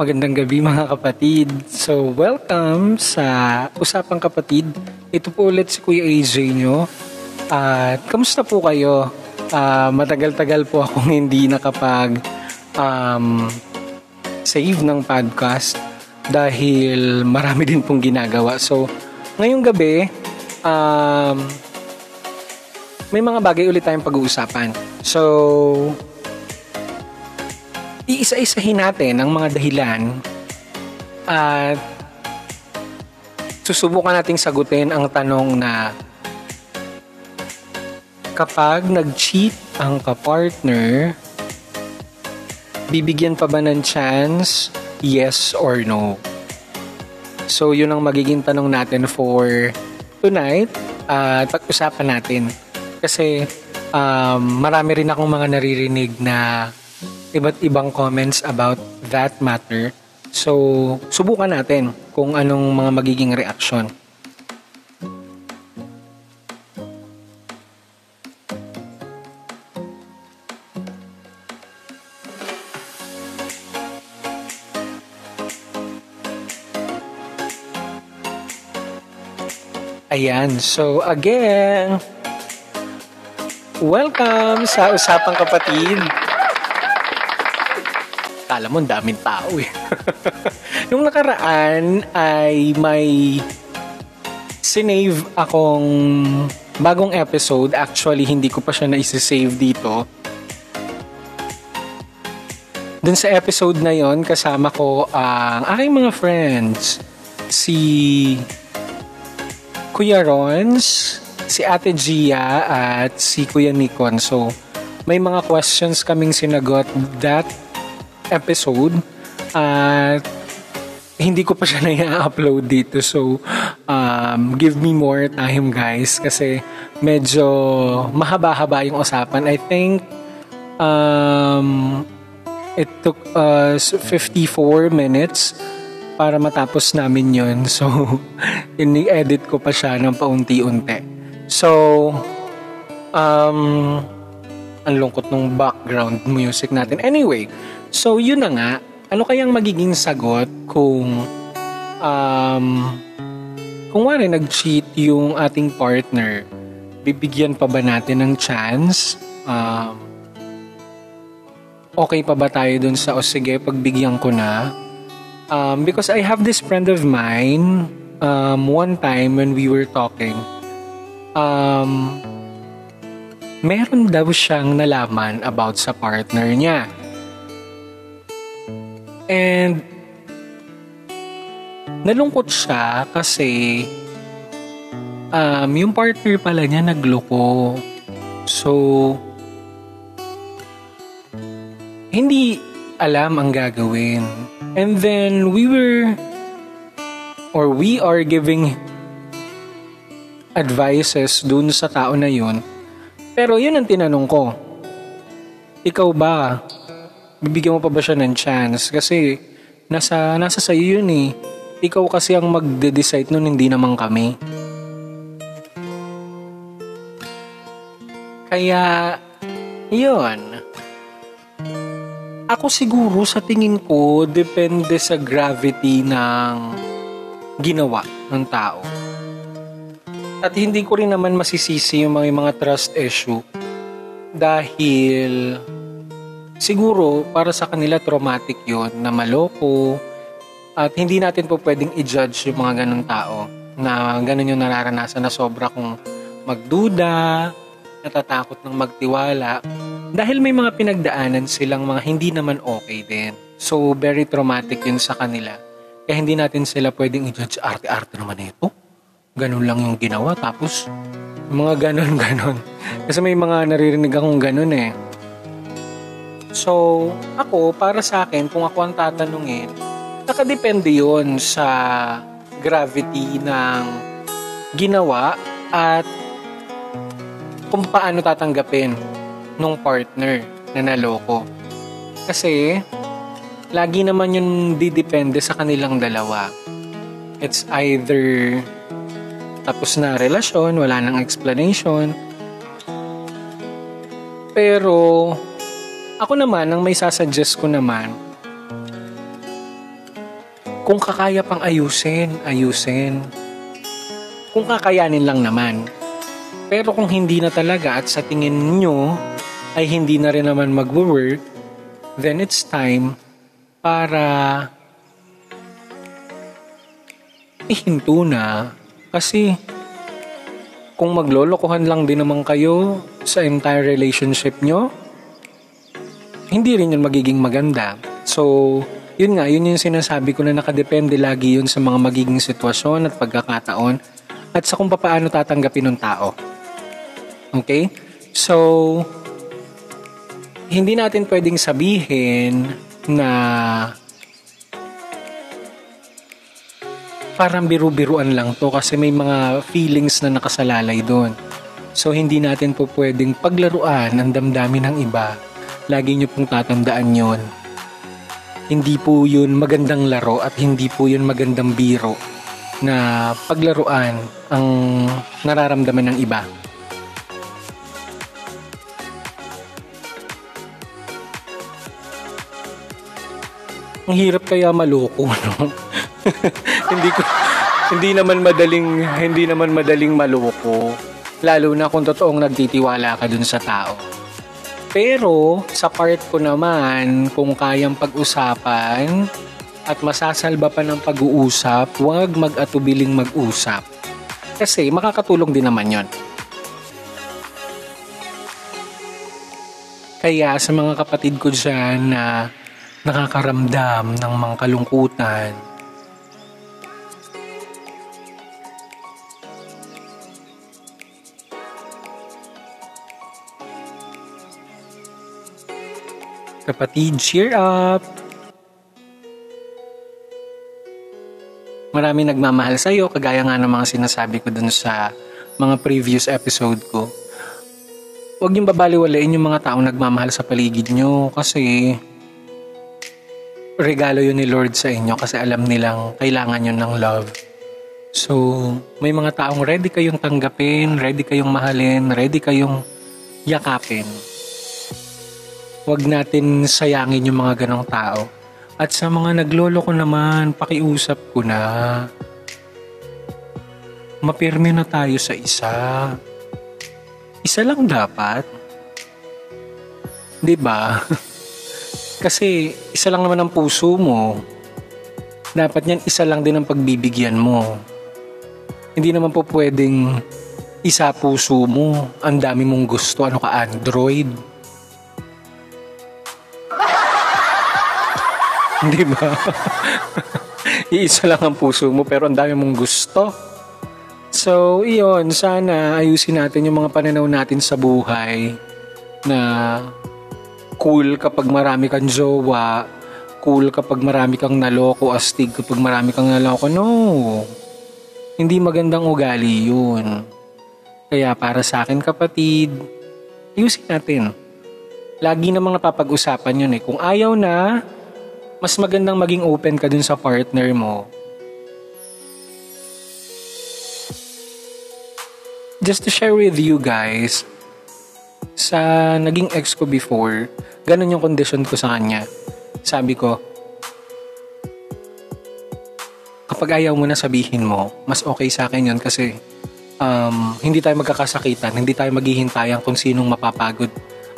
Magandang gabi mga kapatid. So, welcome sa Usapang Kapatid. Ito po ulit si Kuya AJ nyo. At kamusta po kayo? Uh, matagal-tagal po akong hindi nakapag um, save ng podcast dahil marami din pong ginagawa. So, ngayong gabi, um, may mga bagay ulit tayong pag-uusapan. So, iisa-isahin natin ang mga dahilan at susubukan nating sagutin ang tanong na kapag nag-cheat ang kapartner, bibigyan pa ba ng chance? Yes or no? So, yun ang magiging tanong natin for tonight uh, pag-usapan natin. Kasi um, marami rin akong mga naririnig na iba't ibang comments about that matter. So, subukan natin kung anong mga magiging reaksyon. Ayan, so again, welcome sa Usapang Kapatid. Kala mo, daming tao eh. Nung nakaraan ay may sinave akong bagong episode. Actually, hindi ko pa siya na-save dito. Dun sa episode na yon kasama ko ang aking mga friends. Si Kuya Rons, si Ate Gia at si Kuya Nikon. So, may mga questions kaming sinagot that episode at hindi ko pa siya na-upload dito. So, um, give me more time guys kasi medyo mahaba-haba yung usapan. I think um, it took us 54 minutes para matapos namin yon So, ini-edit ko pa siya ng paunti-unti. So, um, ang lungkot ng background music natin. Anyway, So, yun na nga. Ano kayang magiging sagot kung um, kung wala nag-cheat yung ating partner, bibigyan pa ba natin ng chance? Um, okay pa ba tayo dun sa, o sige, pagbigyan ko na? Um, because I have this friend of mine, um, one time when we were talking, um, meron daw siyang nalaman about sa partner niya. And nalungkot siya kasi um, yung partner pala niya nagloko. So, hindi alam ang gagawin. And then we were or we are giving advices dun sa tao na yun. Pero yun ang tinanong ko. Ikaw ba, bibigyan mo pa ba siya ng chance? Kasi nasa, nasa sa'yo yun eh. Ikaw kasi ang magde-decide nun, hindi naman kami. Kaya, yun. Ako siguro sa tingin ko, depende sa gravity ng ginawa ng tao. At hindi ko rin naman masisisi yung mga, mga trust issue dahil siguro para sa kanila traumatic yon na maloko at hindi natin po pwedeng i-judge yung mga ganong tao na ganun yung nararanasan na sobra kung magduda, natatakot ng magtiwala dahil may mga pinagdaanan silang mga hindi naman okay din. So, very traumatic yun sa kanila. Kaya hindi natin sila pwedeng i-judge arte-arte naman ito. Ganun lang yung ginawa. Tapos, mga ganon-ganon. Kasi may mga naririnig akong ganon eh So, ako, para sa akin, kung ako ang tatanungin, nakadepende yon sa gravity ng ginawa at kung paano tatanggapin nung partner na naloko. Kasi, lagi naman yun didepende sa kanilang dalawa. It's either tapos na relasyon, wala nang explanation. Pero, ako naman, ang may sasuggest ko naman, Kung kakaya pang ayusin, ayusin. Kung kakayanin lang naman. Pero kung hindi na talaga at sa tingin nyo ay hindi na rin naman mag-work, then it's time para ihinto na. Kasi kung maglolokohan lang din naman kayo sa entire relationship nyo, hindi rin yun magiging maganda. So, yun nga, yun yung sinasabi ko na nakadepende lagi yun sa mga magiging sitwasyon at pagkakataon at sa kung paano tatanggapin ng tao. Okay? So, hindi natin pwedeng sabihin na parang biru-biruan lang to kasi may mga feelings na nakasalalay doon. So hindi natin po pwedeng paglaruan ang damdamin ng iba. Lagi nyo pong tatandaan yon. Hindi po yun magandang laro at hindi po yun magandang biro na paglaruan ang nararamdaman ng iba. Ang hirap kaya maloko, no? Hindi ko hindi naman madaling hindi naman madaling maloko. Lalo na kung totoong nagtitiwala ka dun sa tao. Pero sa part ko naman, kung kayang pag-usapan at masasalba pa ng pag-uusap, huwag mag-atubiling mag-usap. Kasi makakatulong din naman yon. Kaya sa mga kapatid ko dyan na nakakaramdam ng mga kalungkutan. Kapatid, cheer up! Marami nagmamahal sa iyo, kagaya nga ng mga sinasabi ko dun sa mga previous episode ko. Huwag niyong babaliwalain yung mga taong nagmamahal sa paligid nyo kasi regalo yun ni Lord sa inyo kasi alam nilang kailangan nyo ng love. So, may mga taong ready kayong tanggapin, ready kayong mahalin, ready kayong yakapin. Huwag natin sayangin yung mga ganong tao. At sa mga naglolo ko naman, pakiusap ko na. Mapirme na tayo sa isa. Isa lang dapat. 'Di ba? Kasi isa lang naman ang puso mo. Dapat yan isa lang din ang pagbibigyan mo. Hindi naman po pwedeng isa puso mo. Ang dami mong gusto. Ano ka, Android? Hindi ba? Iisa lang ang puso mo pero ang dami mong gusto. So, iyon. Sana ayusin natin yung mga pananaw natin sa buhay na cool kapag marami kang jowa, cool kapag marami kang naloko, astig kapag marami kang naloko. No. Hindi magandang ugali yun. Kaya para sa akin kapatid, ayusin natin. Lagi namang napapag-usapan yun eh. Kung ayaw na, mas magandang maging open ka dun sa partner mo. Just to share with you guys, sa naging ex ko before, ganun yung condition ko sa kanya. Sabi ko, kapag ayaw mo na sabihin mo, mas okay sa akin yun kasi um, hindi tayo magkakasakitan, hindi tayo maghihintayan kung sinong mapapagod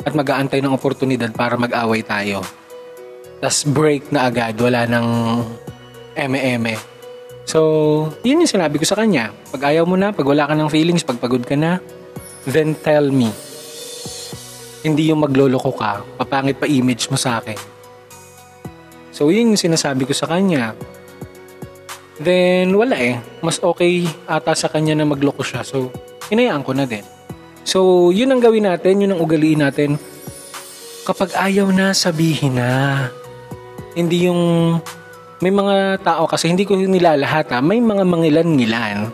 at mag-aantay ng oportunidad para mag-away tayo. Tapos break na agad, wala nang eme-eme. So, yun yung sinabi ko sa kanya. Pag ayaw mo na, pag wala ka ng feelings, pag pagod ka na, then tell me hindi yung magloloko ka, papangit pa image mo sa akin. So, yun yung sinasabi ko sa kanya. Then, wala eh. Mas okay ata sa kanya na magloko siya. So, hinayaan ko na din. So, yun ang gawin natin, yun ang ugaliin natin. Kapag ayaw na, sabihin na. Hindi yung... May mga tao kasi, hindi ko nila lahat ha, may mga mangilan-ngilan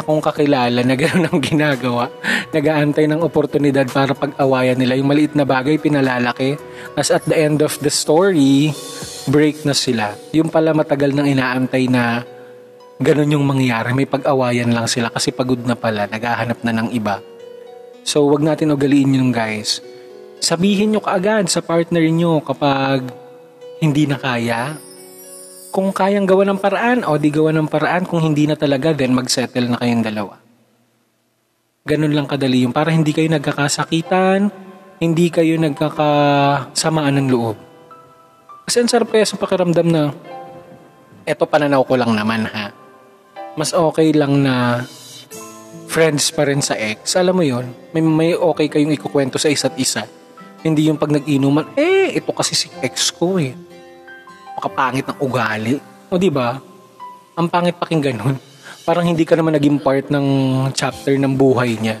akong kakilala na gano'n ang ginagawa. Nagaantay ng oportunidad para pag-awayan nila. Yung maliit na bagay, pinalalaki. As at the end of the story, break na sila. Yung pala matagal nang inaantay na ganun yung mangyayari. May pag-awayan lang sila kasi pagod na pala. Naghahanap na ng iba. So, wag natin ugaliin yun guys. Sabihin nyo kaagad sa partner nyo kapag hindi na kaya. kung kayang gawa ng paraan, o di gawa ng paraan. Kung hindi na talaga, then mag-settle na kayong dalawa. Ganun lang kadali yung para hindi kayo nagkakasakitan, hindi kayo nagkakasamaan ng loob. Kasi ang sarap kaya sa pakiramdam na eto pananaw ko lang naman ha. Mas okay lang na friends pa rin sa ex. Alam mo yon may, may okay kayong ikukwento sa isa't isa. Hindi yung pag nag-inuman, eh, ito kasi si ex ko eh makapangit ng ugali. O di ba? Ang pangit pakinggan nun. Parang hindi ka naman naging part ng chapter ng buhay niya.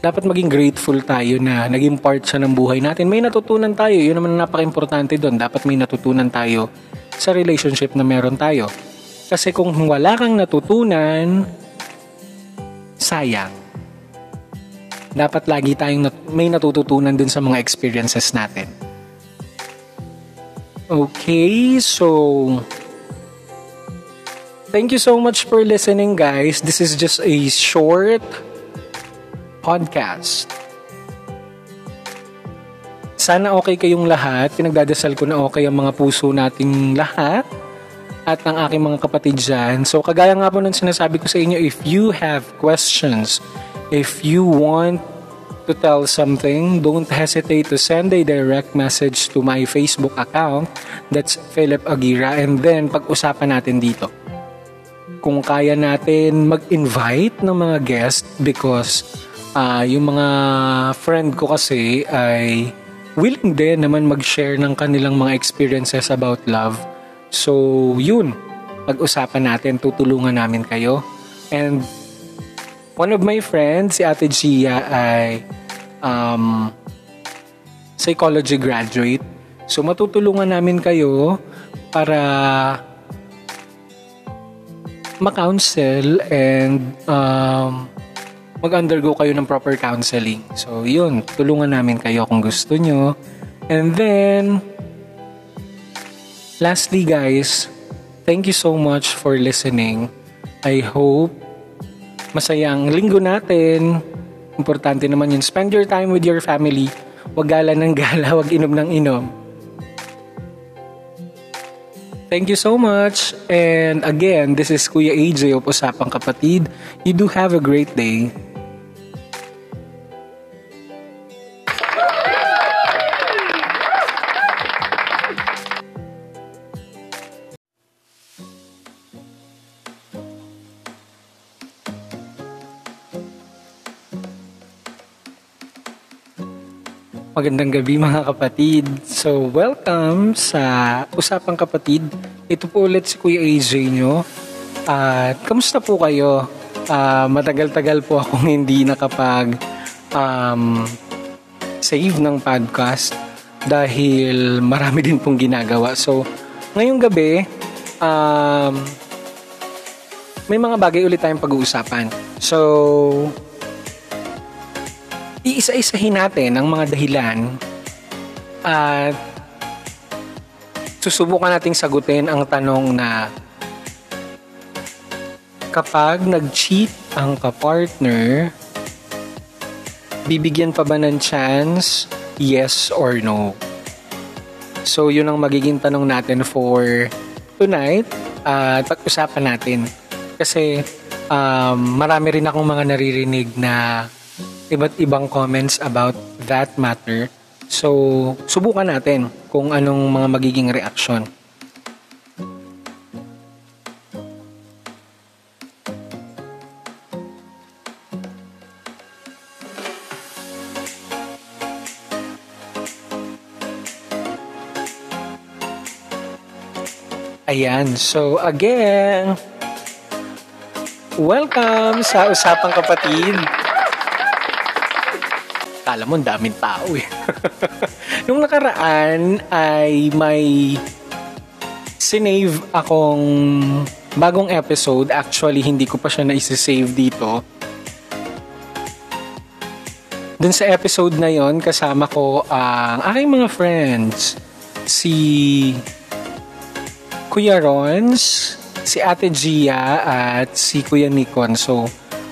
Dapat maging grateful tayo na naging part siya ng buhay natin. May natutunan tayo. Yun naman napaka-importante doon. Dapat may natutunan tayo sa relationship na meron tayo. Kasi kung wala kang natutunan, sayang. Dapat lagi tayong nat- may natututunan dun sa mga experiences natin. Okay, so thank you so much for listening, guys. This is just a short podcast. Sana okay kayong lahat. Pinagdadasal ko na okay ang mga puso nating lahat at ang aking mga kapatid dyan. So, kagaya nga po ng sinasabi ko sa inyo, if you have questions, if you want to tell something, don't hesitate to send a direct message to my Facebook account. That's Philip Agira. And then, pag-usapan natin dito. Kung kaya natin mag-invite ng mga guest because uh, yung mga friend ko kasi ay willing din naman mag-share ng kanilang mga experiences about love. So, yun. Pag-usapan natin, tutulungan namin kayo. And one of my friends, si Ate Gia, ay um, psychology graduate. So matutulungan namin kayo para ma-counsel and um, mag-undergo kayo ng proper counseling. So yun, tulungan namin kayo kung gusto nyo. And then, lastly guys, thank you so much for listening. I hope masaya ang linggo natin Importante naman yun. Spend your time with your family. Huwag gala ng gala, huwag inom ng inom. Thank you so much. And again, this is Kuya AJ of Usapang Kapatid. You do have a great day. Magandang gabi mga kapatid. So, welcome sa Usapang Kapatid. Ito po ulit si Kuya AJ nyo. At uh, kamusta po kayo? Uh, matagal-tagal po akong hindi nakapag um, save ng podcast dahil marami din pong ginagawa. So, ngayong gabi, um, may mga bagay ulit tayong pag-uusapan. So, iisa-isahin natin ang mga dahilan at susubukan nating sagutin ang tanong na kapag nag-cheat ang kapartner, bibigyan pa ba ng chance? Yes or no? So, yun ang magiging tanong natin for tonight at uh, pag-usapan natin. Kasi um, marami rin akong mga naririnig na iba't ibang comments about that matter. So, subukan natin kung anong mga magiging reaction. Ayan. So, again, welcome sa Usapang Kapatid. Kala mo, daming tao eh. Nung nakaraan ay may sinave akong bagong episode. Actually, hindi ko pa siya na-save dito. Dun sa episode na yon kasama ko ang aking mga friends. Si Kuya Rons, si Ate Gia, at si Kuya Nikon. So,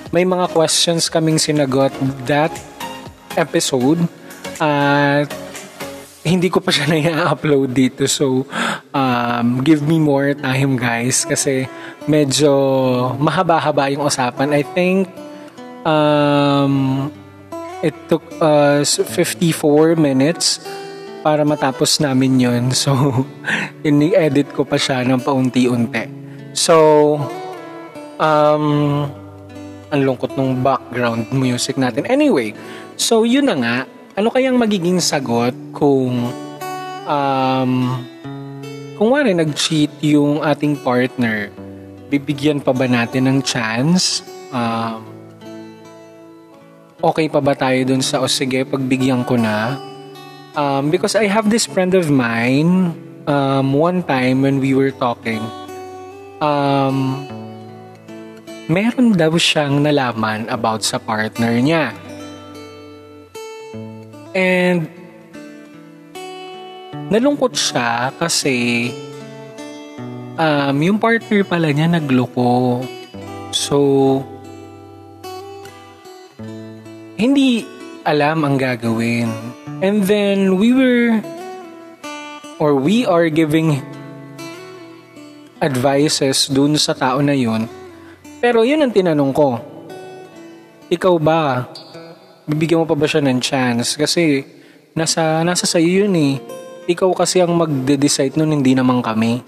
may mga questions kaming sinagot that episode at hindi ko pa siya na-upload dito. So, um, give me more time guys kasi medyo mahaba-haba yung usapan. I think um, it took us 54 minutes para matapos namin yon So, ini-edit ko pa siya ng paunti-unti. So, um, ang lungkot ng background music natin. Anyway, so yun na nga ano kayang magiging sagot kung um, kung wari nag-cheat yung ating partner, bibigyan pa ba natin ng chance? Um, okay pa ba tayo dun sa, o sige, pagbigyan ko na? Um, because I have this friend of mine, um, one time when we were talking, um, meron daw siyang nalaman about sa partner niya. And nalungkot siya kasi um, yung partner pala niya nagloko. So, hindi alam ang gagawin. And then we were or we are giving advices dun sa tao na yun. Pero yun ang tinanong ko. Ikaw ba? Bibigyan mo pa ba siya ng chance? Kasi nasa, nasa sa'yo yun eh. Ikaw kasi ang magde-decide nun, hindi naman kami.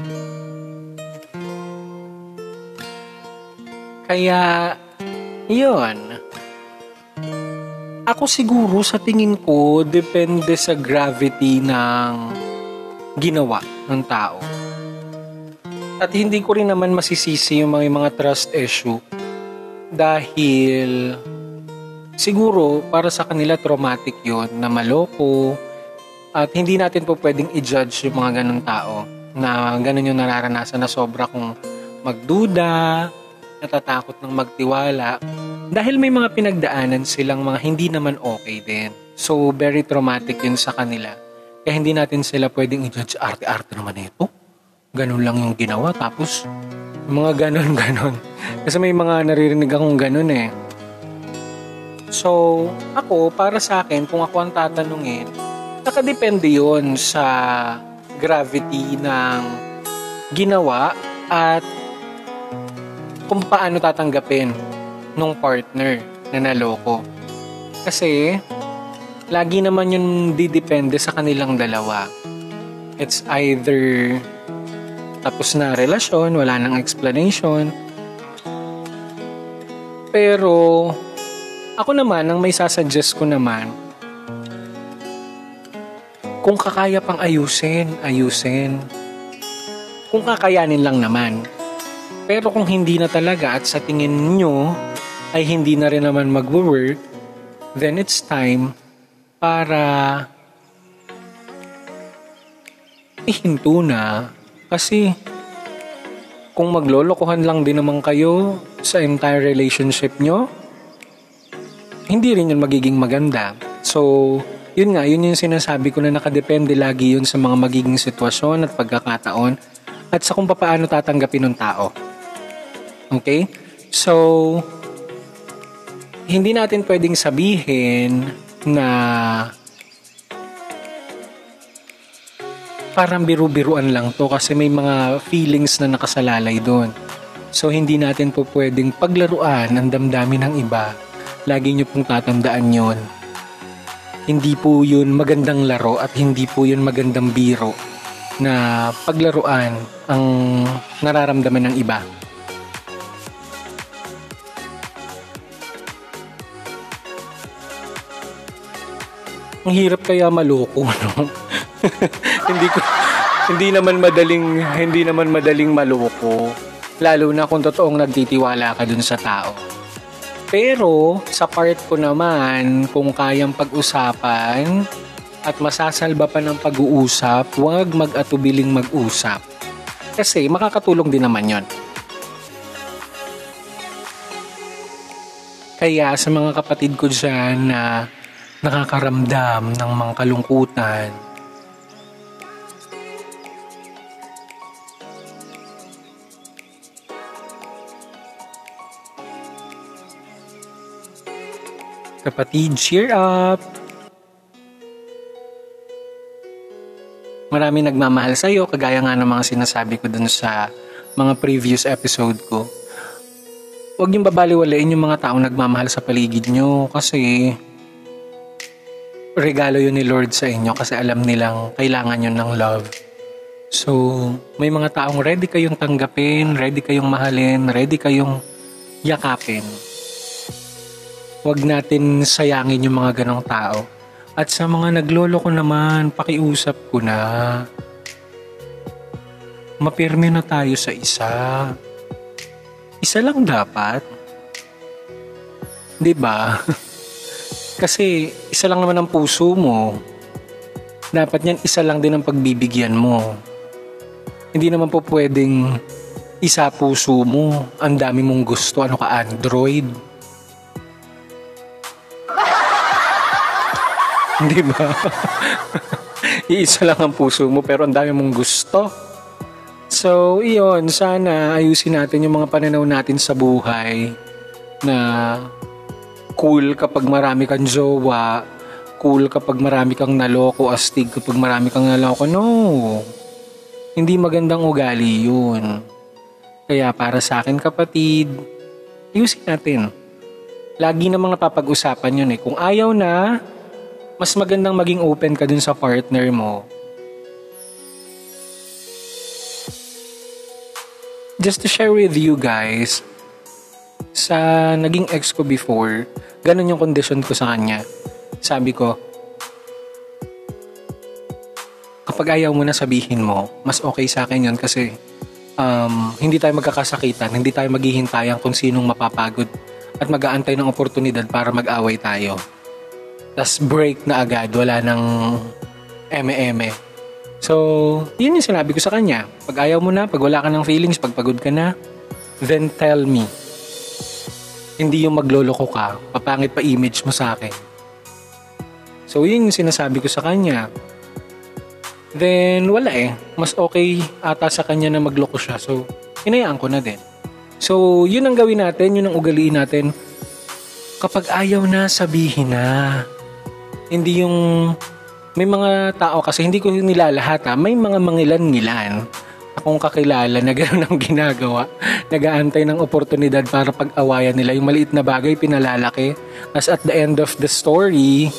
Kaya, yun. Ako siguro sa tingin ko, depende sa gravity ng ginawa ng tao. At hindi ko rin naman masisisi yung mga, mga trust issue dahil siguro para sa kanila traumatic yon na maloko at hindi natin po pwedeng i-judge yung mga ganong tao na ganun yung nararanasan na sobra kung magduda, natatakot ng magtiwala dahil may mga pinagdaanan silang mga hindi naman okay din. So, very traumatic yun sa kanila. Kaya hindi natin sila pwedeng i-judge arte-arte naman ito. Ganun lang yung ginawa. Tapos, mga ganon-ganon. Kasi may mga naririnig akong ganon eh So, ako, para sa akin, kung ako ang tatanungin, nakadepende yon sa gravity ng ginawa at kung paano tatanggapin nung partner na naloko. Kasi, lagi naman yun didepende sa kanilang dalawa. It's either tapos na relasyon, wala nang explanation. Pero, ako naman, ang may sasuggest ko naman, kung kakaya pang ayusin, ayusin. Kung kakayanin lang naman. Pero kung hindi na talaga at sa tingin nyo ay hindi na rin naman mag-work, then it's time para ihinto na. Kasi kung maglolokohan lang din naman kayo sa entire relationship nyo, hindi rin yun magiging maganda. So, yun nga, yun yung sinasabi ko na nakadepende lagi yun sa mga magiging sitwasyon at pagkakataon at sa kung paano tatanggapin ng tao. Okay? So, hindi natin pwedeng sabihin na parang biru-biruan lang to kasi may mga feelings na nakasalalay doon. So, hindi natin po pwedeng paglaruan ang damdamin ng iba lagi nyo pong tatandaan yon. Hindi po yun magandang laro at hindi po yun magandang biro na paglaruan ang nararamdaman ng iba. Ang hirap kaya maloko, no? hindi ko hindi naman madaling hindi naman madaling maloko lalo na kung totoong nagtitiwala ka dun sa tao. Pero sa part ko naman, kung kayang pag-usapan at masasalba pa ng pag-uusap, huwag mag-atubiling mag-usap. Kasi makakatulong din naman yon. Kaya sa mga kapatid ko dyan na nakakaramdam ng mga kalungkutan, Kapatid, cheer up! marami nagmamahal sa'yo, kagaya nga ng mga sinasabi ko dun sa mga previous episode ko. Huwag niyong babaliwalain yung mga taong nagmamahal sa paligid nyo kasi regalo yun ni Lord sa inyo kasi alam nilang kailangan nyo ng love. So, may mga taong ready kayong tanggapin, ready kayong mahalin, ready kayong yakapin. Huwag natin sayangin yung mga ganong tao. At sa mga naglolo ko naman, pakiusap ko na. Mapirme na tayo sa isa. Isa lang dapat. 'Di ba? Kasi isa lang naman ang puso mo. Dapat niyan isa lang din ang pagbibigyan mo. Hindi naman po pwedeng isa puso mo. Ang dami mong gusto. Ano ka, Android? Hindi ba? Iisa lang ang puso mo pero ang dami mong gusto. So, iyon. Sana ayusin natin yung mga pananaw natin sa buhay na cool kapag marami kang jowa, cool kapag marami kang naloko, astig kapag marami kang naloko. No. Hindi magandang ugali yun. Kaya para sa akin kapatid, ayusin natin. Lagi namang napapag-usapan yun eh. Kung ayaw na, mas magandang maging open ka dun sa partner mo. Just to share with you guys, sa naging ex ko before, ganun yung condition ko sa kanya. Sabi ko, kapag ayaw mo na sabihin mo, mas okay sa akin yun kasi um, hindi tayo magkakasakitan, hindi tayo maghihintayan kung sinong mapapagod at mag-aantay ng oportunidad para mag-away tayo. Tapos break na agad, wala nang eme-eme. So, yun yung sinabi ko sa kanya. Pag ayaw mo na, pag wala ka ng feelings, pag pagod ka na, then tell me. Hindi yung magloloko ka, papangit pa image mo sa akin. So, yun yung sinasabi ko sa kanya then wala eh. Mas okay ata sa kanya na magloko siya. So, hinayaan ko na din. So, yun ang gawin natin, yun ang ugaliin natin. Kapag ayaw na, sabihin na. Hindi yung... May mga tao kasi, hindi ko nilalahat ha, may mga mangilan-ngilan akong kakilala na gano'n ang ginagawa. Nagaantay ng oportunidad para pag-awayan nila. Yung maliit na bagay, pinalalaki. As at the end of the story,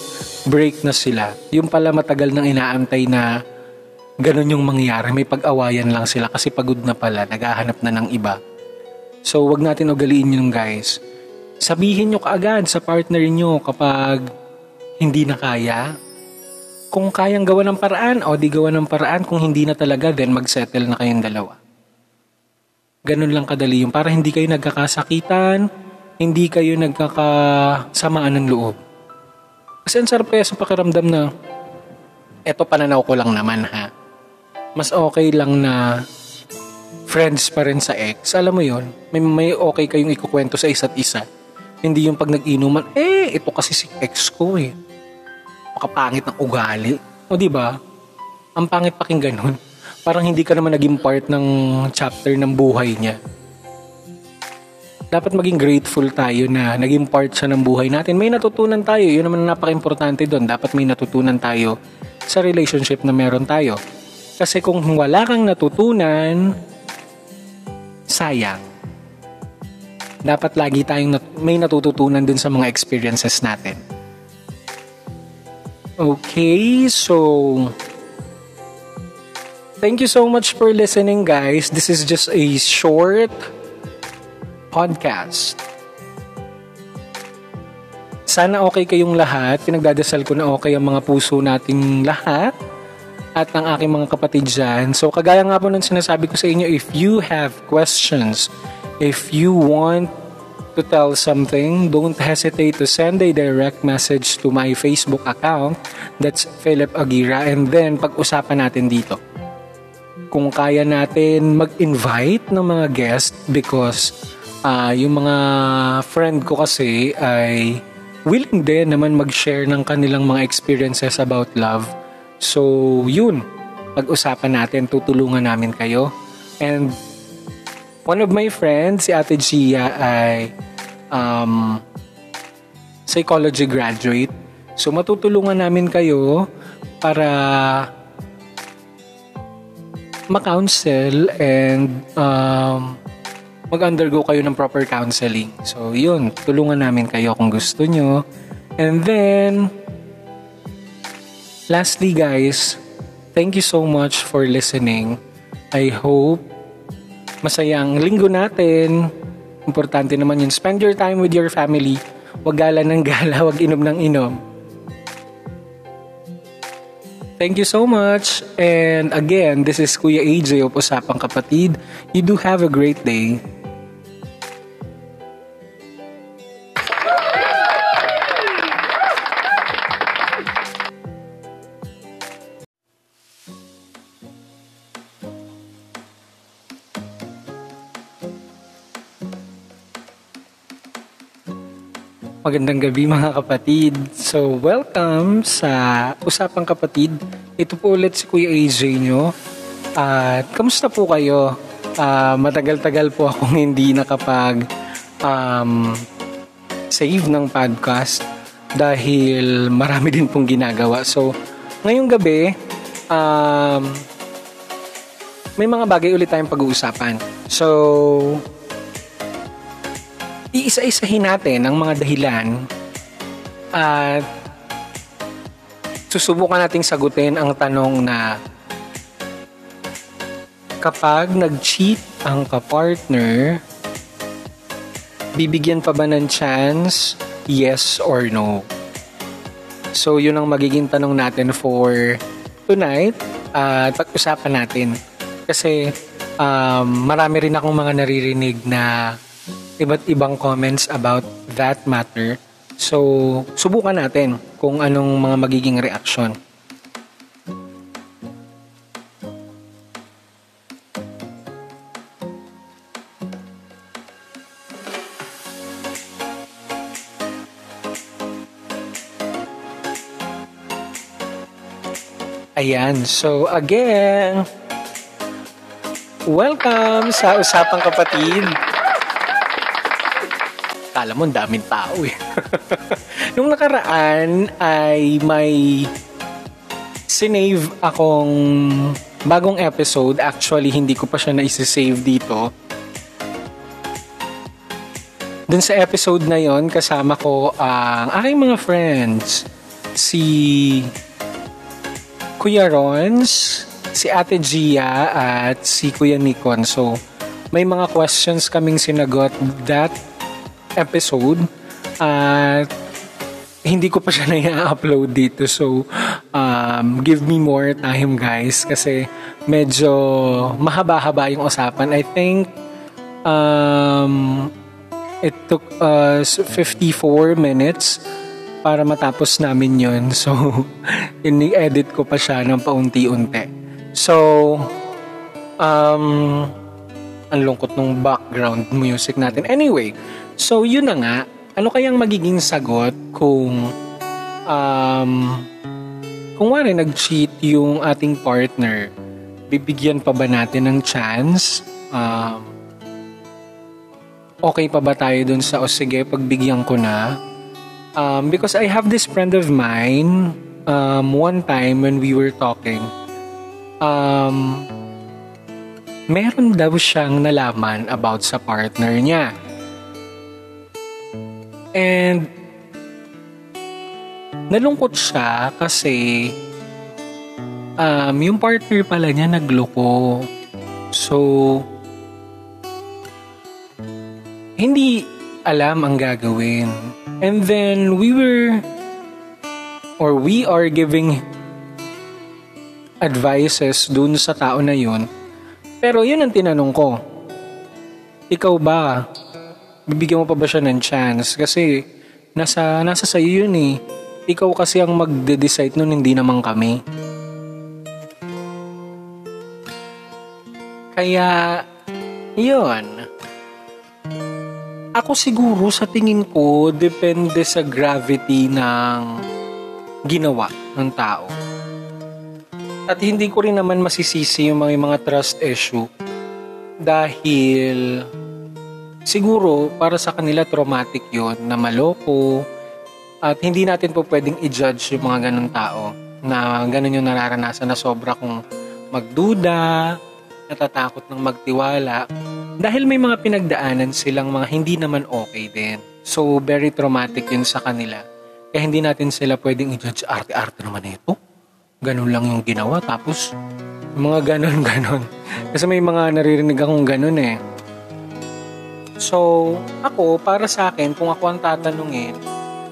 break na sila. Yung pala matagal nang inaantay na ganun yung mangyayari. May pag-awayan lang sila kasi pagod na pala, naghahanap na ng iba. So, wag natin ugaliin yun guys. Sabihin nyo kaagad sa partner nyo kapag hindi na kaya. Kung kayang gawa ng paraan, o di gawa ng paraan. Kung hindi na talaga, then mag-settle na kayong dalawa. Ganun lang kadali yung para hindi kayo nagkakasakitan, hindi kayo nagkakasamaan ng loob. Kasi ang sarap kaya sa pakiramdam na eto pananaw ko lang naman ha mas okay lang na friends pa rin sa ex. Alam mo yon may, may okay kayong ikukwento sa isa't isa. Hindi yung pag nag-inuman, eh, ito kasi si ex ko eh. Makapangit ng ugali. O di ba? Ang pangit pakinggan nun. Parang hindi ka naman naging part ng chapter ng buhay niya. Dapat maging grateful tayo na naging part siya ng buhay natin. May natutunan tayo. Yun naman napaka-importante doon. Dapat may natutunan tayo sa relationship na meron tayo. Kasi kung wala kang natutunan, sayang. Dapat lagi tayong nat- may natututunan dun sa mga experiences natin. Okay, so thank you so much for listening guys. This is just a short podcast. Sana okay kayong lahat. Pinagdadasal ko na okay ang mga puso nating lahat at ng aking mga kapatid dyan. So, kagaya nga po nung sinasabi ko sa inyo, if you have questions, if you want to tell something, don't hesitate to send a direct message to my Facebook account. That's Philip Agira. And then, pag-usapan natin dito. Kung kaya natin mag-invite ng mga guest because uh, yung mga friend ko kasi ay willing din naman mag-share ng kanilang mga experiences about love So, yun. Pag-usapan natin, tutulungan namin kayo. And one of my friends, si Ate Gia, ay um, psychology graduate. So, matutulungan namin kayo para ma-counsel and um, mag-undergo kayo ng proper counseling. So, yun. Tulungan namin kayo kung gusto nyo. And then, lastly guys, thank you so much for listening. I hope masaya ang linggo natin. Importante naman yun. Spend your time with your family. Wag gala ng gala, wag inom ng inom. Thank you so much. And again, this is Kuya AJ of Usapang Kapatid. You do have a great day. Magandang gabi mga kapatid. So, welcome sa Usapang Kapatid. Ito po ulit si Kuya AJ nyo. At kamusta po kayo? Uh, matagal-tagal po akong hindi nakapag um, save ng podcast dahil marami din pong ginagawa. So, ngayong gabi, um, may mga bagay ulit tayong pag-uusapan. So, iisa-isahin natin ang mga dahilan at susubukan nating sagutin ang tanong na kapag nag-cheat ang kapartner, bibigyan pa ba ng chance? Yes or no? So, yun ang magiging tanong natin for tonight at uh, pag-usapan natin. Kasi um, marami rin akong mga naririnig na iba't ibang comments about that matter. So, subukan natin kung anong mga magiging reaction. Ayan, so again, welcome sa Usapang Kapatid. Kala mo, daming tao eh. Nung nakaraan ay may sinave akong bagong episode. Actually, hindi ko pa siya na-save dito. Dun sa episode na yon kasama ko ang aking mga friends. Si Kuya Rons, si Ate Gia, at si Kuya Nikon. So, may mga questions kaming sinagot that episode at hindi ko pa siya na-upload dito. So, um, give me more time guys kasi medyo mahaba-haba yung usapan. I think um, it took us 54 minutes para matapos namin yon So, ini-edit ko pa siya ng paunti-unti. So, um, ang lungkot ng background music natin. Anyway, So, yun na nga. Ano kayang magiging sagot kung um, kung wari nag-cheat yung ating partner, bibigyan pa ba natin ng chance? Um, okay pa ba tayo dun sa, o sige, pagbigyan ko na? Um, because I have this friend of mine, um, one time when we were talking, um, meron daw siyang nalaman about sa partner niya. And nalungkot siya kasi um, yung partner pala niya nagloko. So, hindi alam ang gagawin. And then we were or we are giving advices dun sa tao na yun. Pero yun ang tinanong ko. Ikaw ba, bibigyan mo pa ba siya ng chance? Kasi nasa, nasa sa'yo yun eh. Ikaw kasi ang magde-decide nun, hindi naman kami. Kaya, yun. Ako siguro sa tingin ko, depende sa gravity ng ginawa ng tao. At hindi ko rin naman masisisi yung mga, mga trust issue dahil siguro para sa kanila traumatic yon na maloko at hindi natin po pwedeng i-judge yung mga ganun tao na ganun yung nararanasan na sobra kung magduda, natatakot ng magtiwala dahil may mga pinagdaanan silang mga hindi naman okay din. So, very traumatic yun sa kanila. Kaya hindi natin sila pwedeng i-judge arte-arte naman ito. Ganun lang yung ginawa. Tapos, mga ganon-ganon. Kasi may mga naririnig akong ganon eh. So, ako, para sa akin, kung ako ang tatanungin,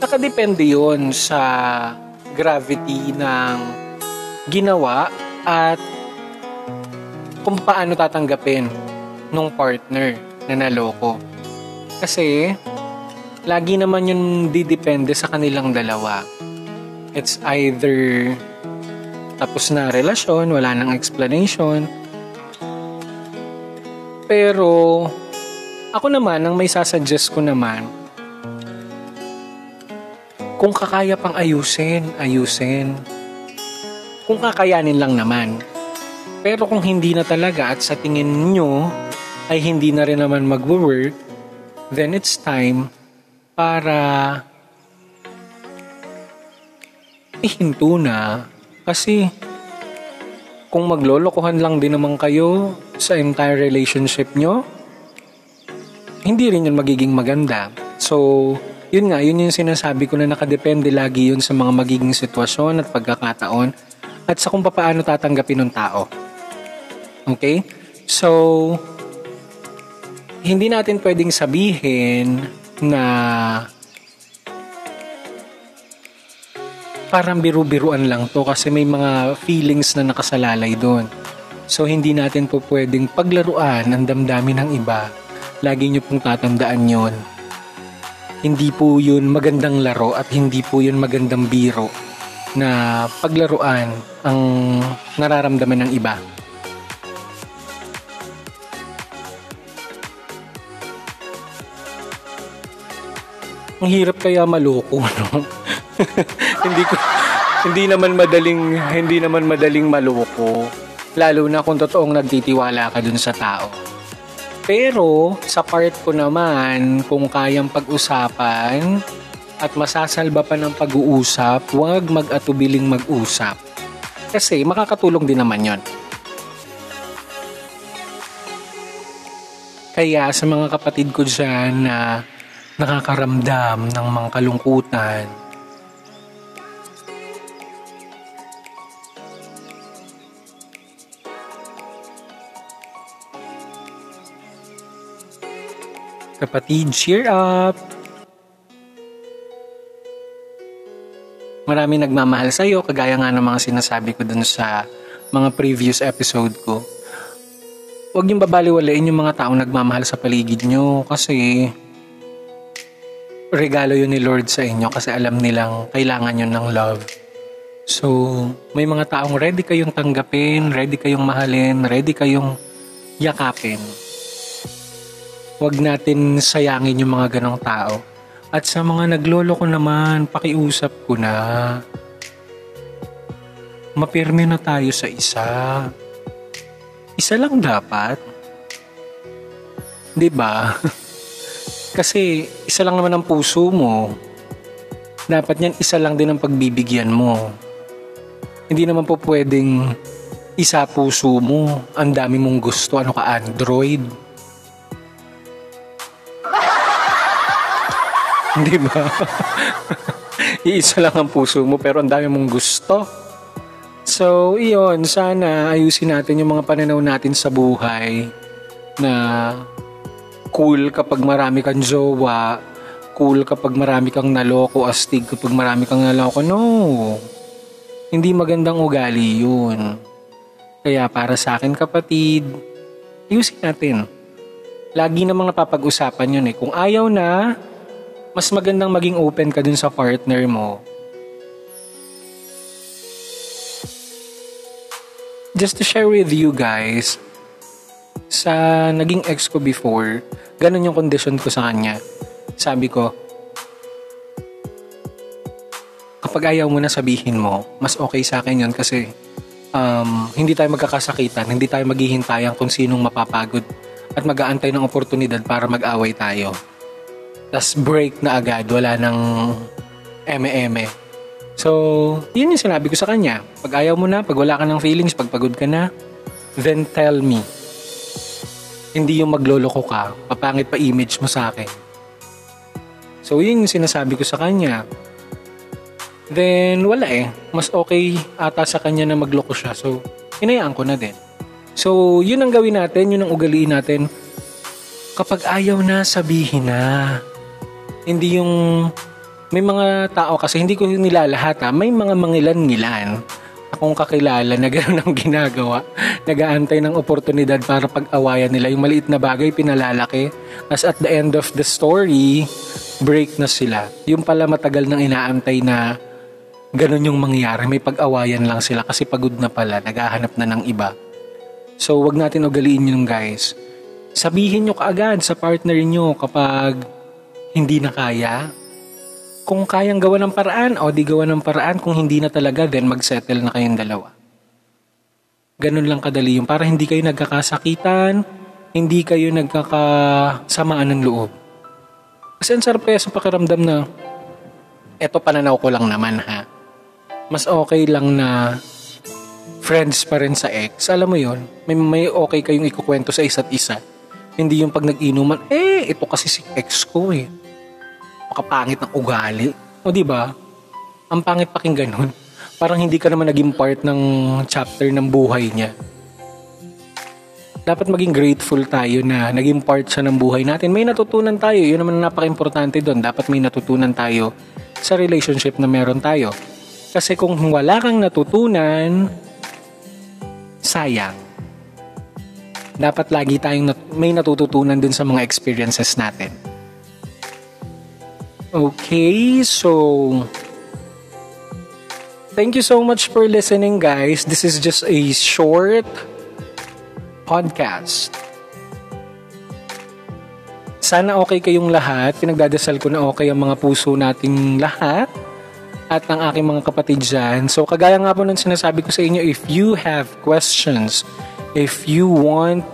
nakadepende yon sa gravity ng ginawa at kung paano tatanggapin nung partner na naloko. Kasi, lagi naman yun didepende sa kanilang dalawa. It's either tapos na relasyon, wala nang explanation. Pero, ako naman, ang may sasuggest ko naman, kung kakaya pang ayusin, ayusin. Kung kakayanin lang naman. Pero kung hindi na talaga at sa tingin nyo ay hindi na rin naman mag-work, then it's time para ihinto na. Kasi kung maglolokohan lang din naman kayo sa entire relationship nyo, hindi rin yun magiging maganda. So, yun nga, yun yung sinasabi ko na nakadepende lagi yun sa mga magiging sitwasyon at pagkakataon at sa kung paano tatanggapin ng tao. Okay? So, hindi natin pwedeng sabihin na parang biru-biruan lang to kasi may mga feelings na nakasalalay doon. So hindi natin po pwedeng paglaruan ang damdamin ng iba. Lagi nyo pong tatandaan yon. Hindi po yun magandang laro at hindi po yun magandang biro na paglaruan ang nararamdaman ng iba. Ang hirap kaya maloko, no? hindi ko hindi naman madaling hindi naman madaling maloko. Lalo na kung totoong nagtitiwala ka dun sa tao. Pero sa part ko naman, kung kayang pag-usapan at masasalba pa ng pag-uusap, huwag mag-atubiling mag-usap. Kasi makakatulong din naman yon. Kaya sa mga kapatid ko dyan na nakakaramdam ng mga kalungkutan. Kapatid, cheer up! Marami nagmamahal sa'yo, kagaya nga ng mga sinasabi ko dun sa mga previous episode ko. Huwag niyong babaliwalain yung mga taong nagmamahal sa paligid nyo kasi regalo yun ni Lord sa inyo kasi alam nilang kailangan yun ng love. So, may mga taong ready kayong tanggapin, ready kayong mahalin, ready kayong yakapin. Huwag natin sayangin yung mga ganong tao. At sa mga naglolo ko naman, pakiusap ko na. Mapirme na tayo sa isa. Isa lang dapat. 'Di ba? Kasi isa lang naman ang puso mo. Dapat niyan isa lang din ang pagbibigyan mo. Hindi naman po pwedeng isa puso mo. Ang dami mong gusto. Ano ka, Android? Hindi ba? Iisa lang ang puso mo pero ang dami mong gusto. So, iyon. Sana ayusin natin yung mga pananaw natin sa buhay na cool kapag marami kang jowa, cool kapag marami kang naloko, astig kapag marami kang naloko. No. Hindi magandang ugali yun. Kaya para sa akin kapatid, ayusin natin. Lagi namang napapag-usapan yun eh. Kung ayaw na, mas magandang maging open ka dun sa partner mo. Just to share with you guys, sa naging ex ko before, ganun yung condition ko sa kanya. Sabi ko, kapag ayaw mo na sabihin mo, mas okay sa akin yun kasi um, hindi tayo magkakasakitan, hindi tayo maghihintayan kung sinong mapapagod at mag-aantay ng oportunidad para mag-away tayo. Tapos break na agad, wala nang eme-eme. So, yun yung sinabi ko sa kanya. Pag ayaw mo na, pag wala ka ng feelings, pag pagod ka na, then tell me Hindi yung magloloko ka, papangit pa image mo sa akin. So, yun yung sinasabi ko sa kanya. Then, wala eh. Mas okay ata sa kanya na magloko siya. So, inayaan ko na din. So, yun ang gawin natin, yun ang ugaliin natin. Kapag ayaw na, sabihin na. Hindi yung... May mga tao kasi, hindi ko nila lahat ha. May mga mangilan-ngilan akong kakilala na gano'n ang ginagawa. Nagaantay ng oportunidad para pag-awayan nila. Yung maliit na bagay, pinalalaki. As at the end of the story, break na sila. Yung pala matagal nang inaantay na ganun yung mangyayari. May pag-awayan lang sila kasi pagod na pala, naghahanap na ng iba. So, wag natin ugaliin yun guys. Sabihin nyo kaagad sa partner nyo kapag hindi na kaya. Kung kayang gawa ng paraan, o di gawa ng paraan. Kung hindi na talaga, then mag-settle na kayong dalawa. Ganun lang kadali yung para hindi kayo nagkakasakitan, hindi kayo nagkakasamaan ng loob. Kasi ang sarap kaya sa pakiramdam na eto pananaw ko lang naman ha. Mas okay lang na friends pa rin sa ex. Alam mo yon may, may okay kayong ikukwento sa isa't isa. Hindi yung pag nag-inuman, eh, ito kasi si ex ko eh napakapangit ng ugali. O di ba? Ang pangit pakinggan nun. Parang hindi ka naman naging part ng chapter ng buhay niya. Dapat maging grateful tayo na naging part siya ng buhay natin. May natutunan tayo. Yun naman napaka-importante doon. Dapat may natutunan tayo sa relationship na meron tayo. Kasi kung wala kang natutunan, sayang. Dapat lagi tayong nat- may natututunan dun sa mga experiences natin. Okay, so thank you so much for listening, guys. This is just a short podcast. Sana okay kayong lahat. Pinagdadasal ko na okay ang mga puso nating lahat at ang aking mga kapatid dyan. So, kagaya nga po ng sinasabi ko sa inyo, if you have questions, if you want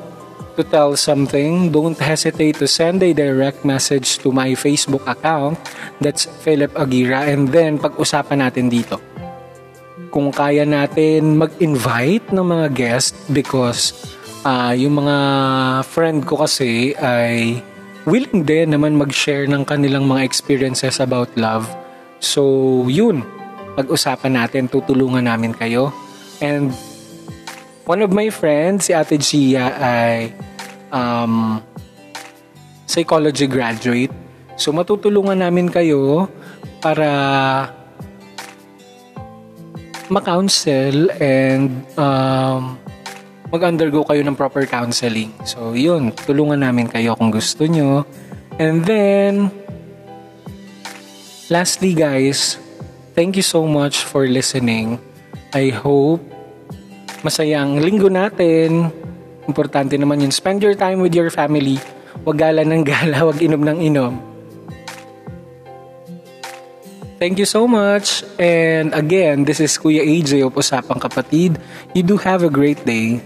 to tell something, don't hesitate to send a direct message to my Facebook account. That's Philip Agira. And then, pag-usapan natin dito. Kung kaya natin mag-invite ng mga guest because uh, yung mga friend ko kasi ay willing din naman mag-share ng kanilang mga experiences about love. So, yun. Pag-usapan natin, tutulungan namin kayo. And one of my friends, si Ate Gia, ay um, psychology graduate. So matutulungan namin kayo para ma-counsel and um, mag-undergo kayo ng proper counseling. So yun, tulungan namin kayo kung gusto nyo. And then, lastly guys, thank you so much for listening. I hope masayang linggo natin Importante naman yun. Spend your time with your family. Huwag gala ng gala, huwag inom ng inom. Thank you so much. And again, this is Kuya AJ of Usapang Kapatid. You do have a great day.